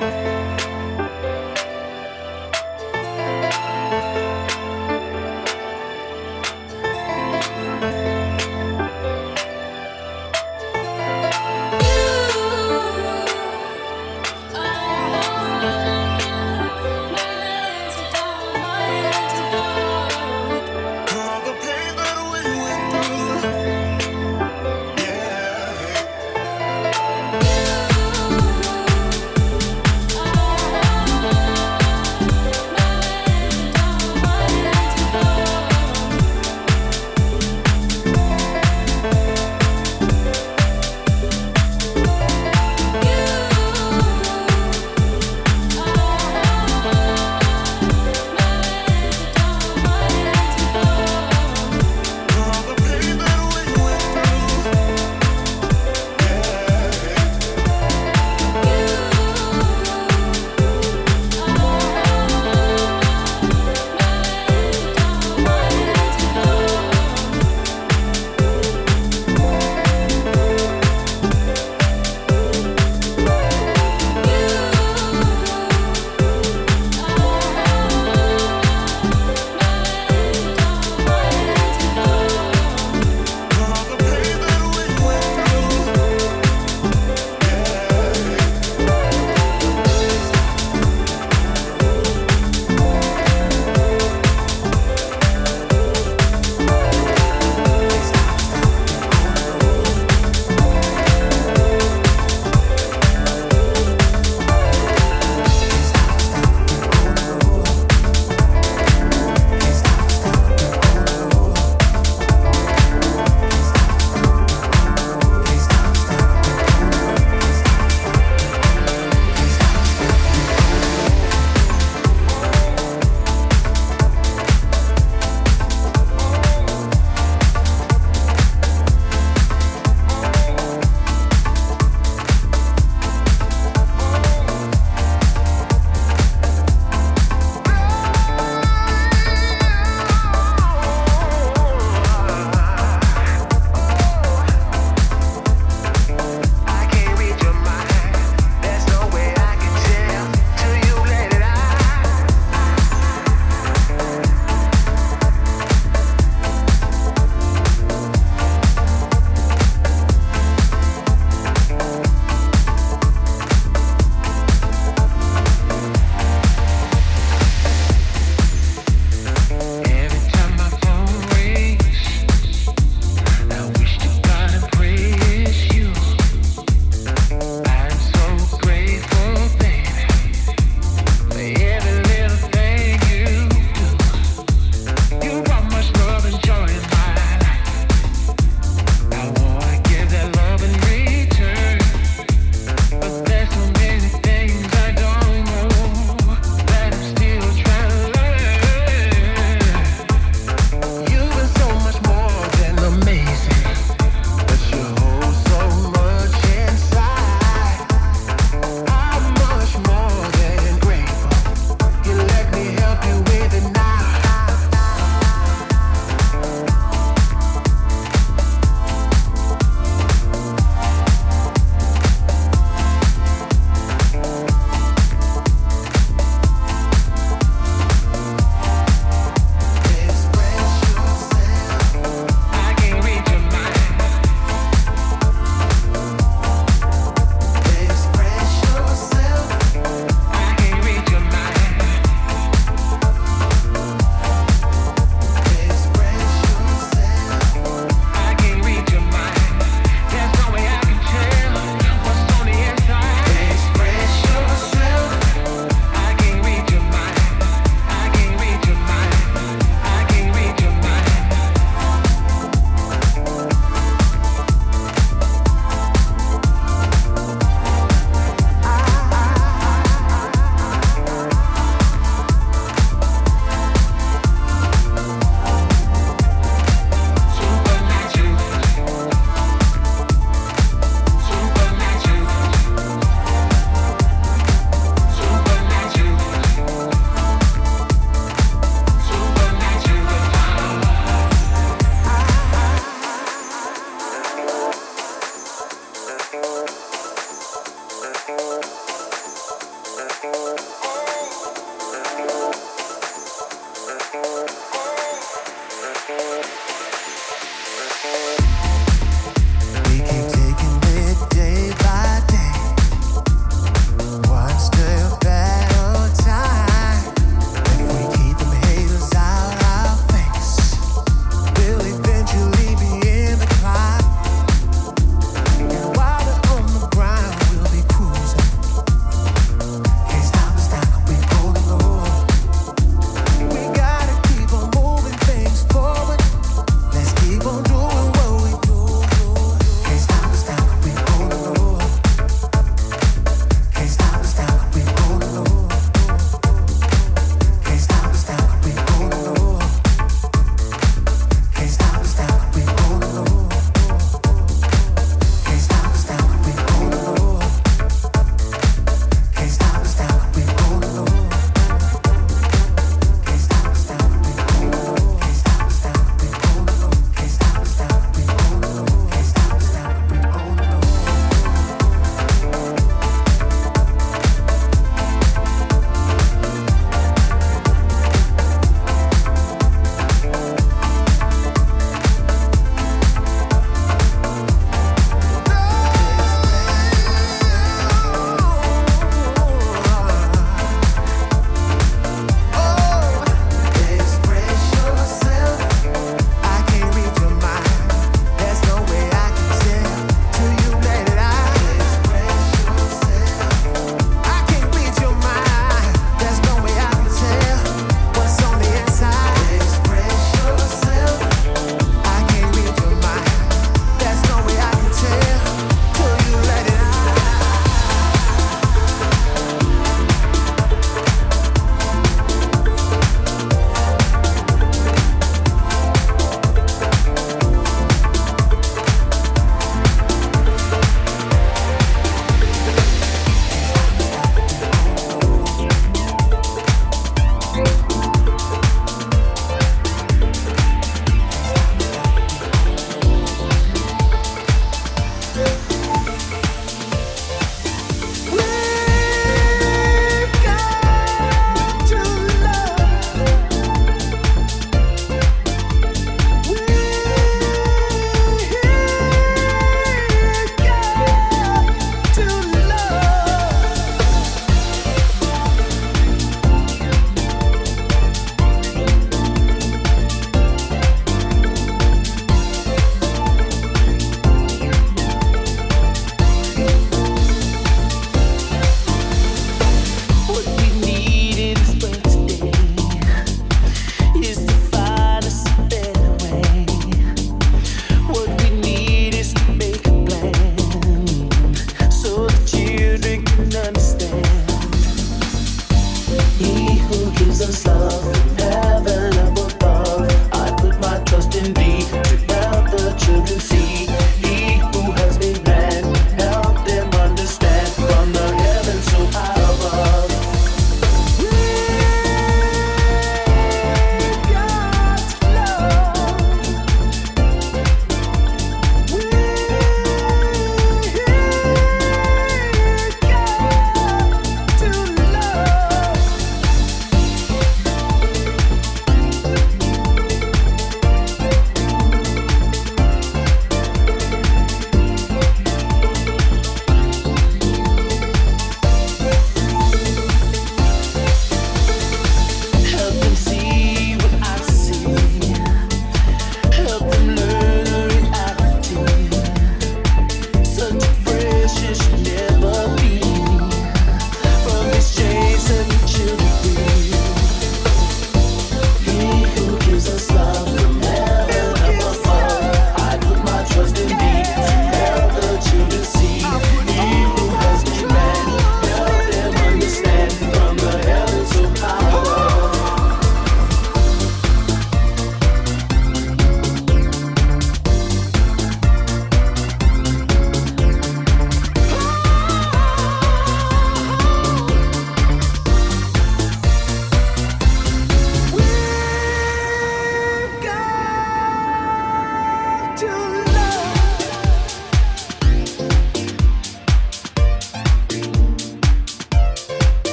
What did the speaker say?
Bye.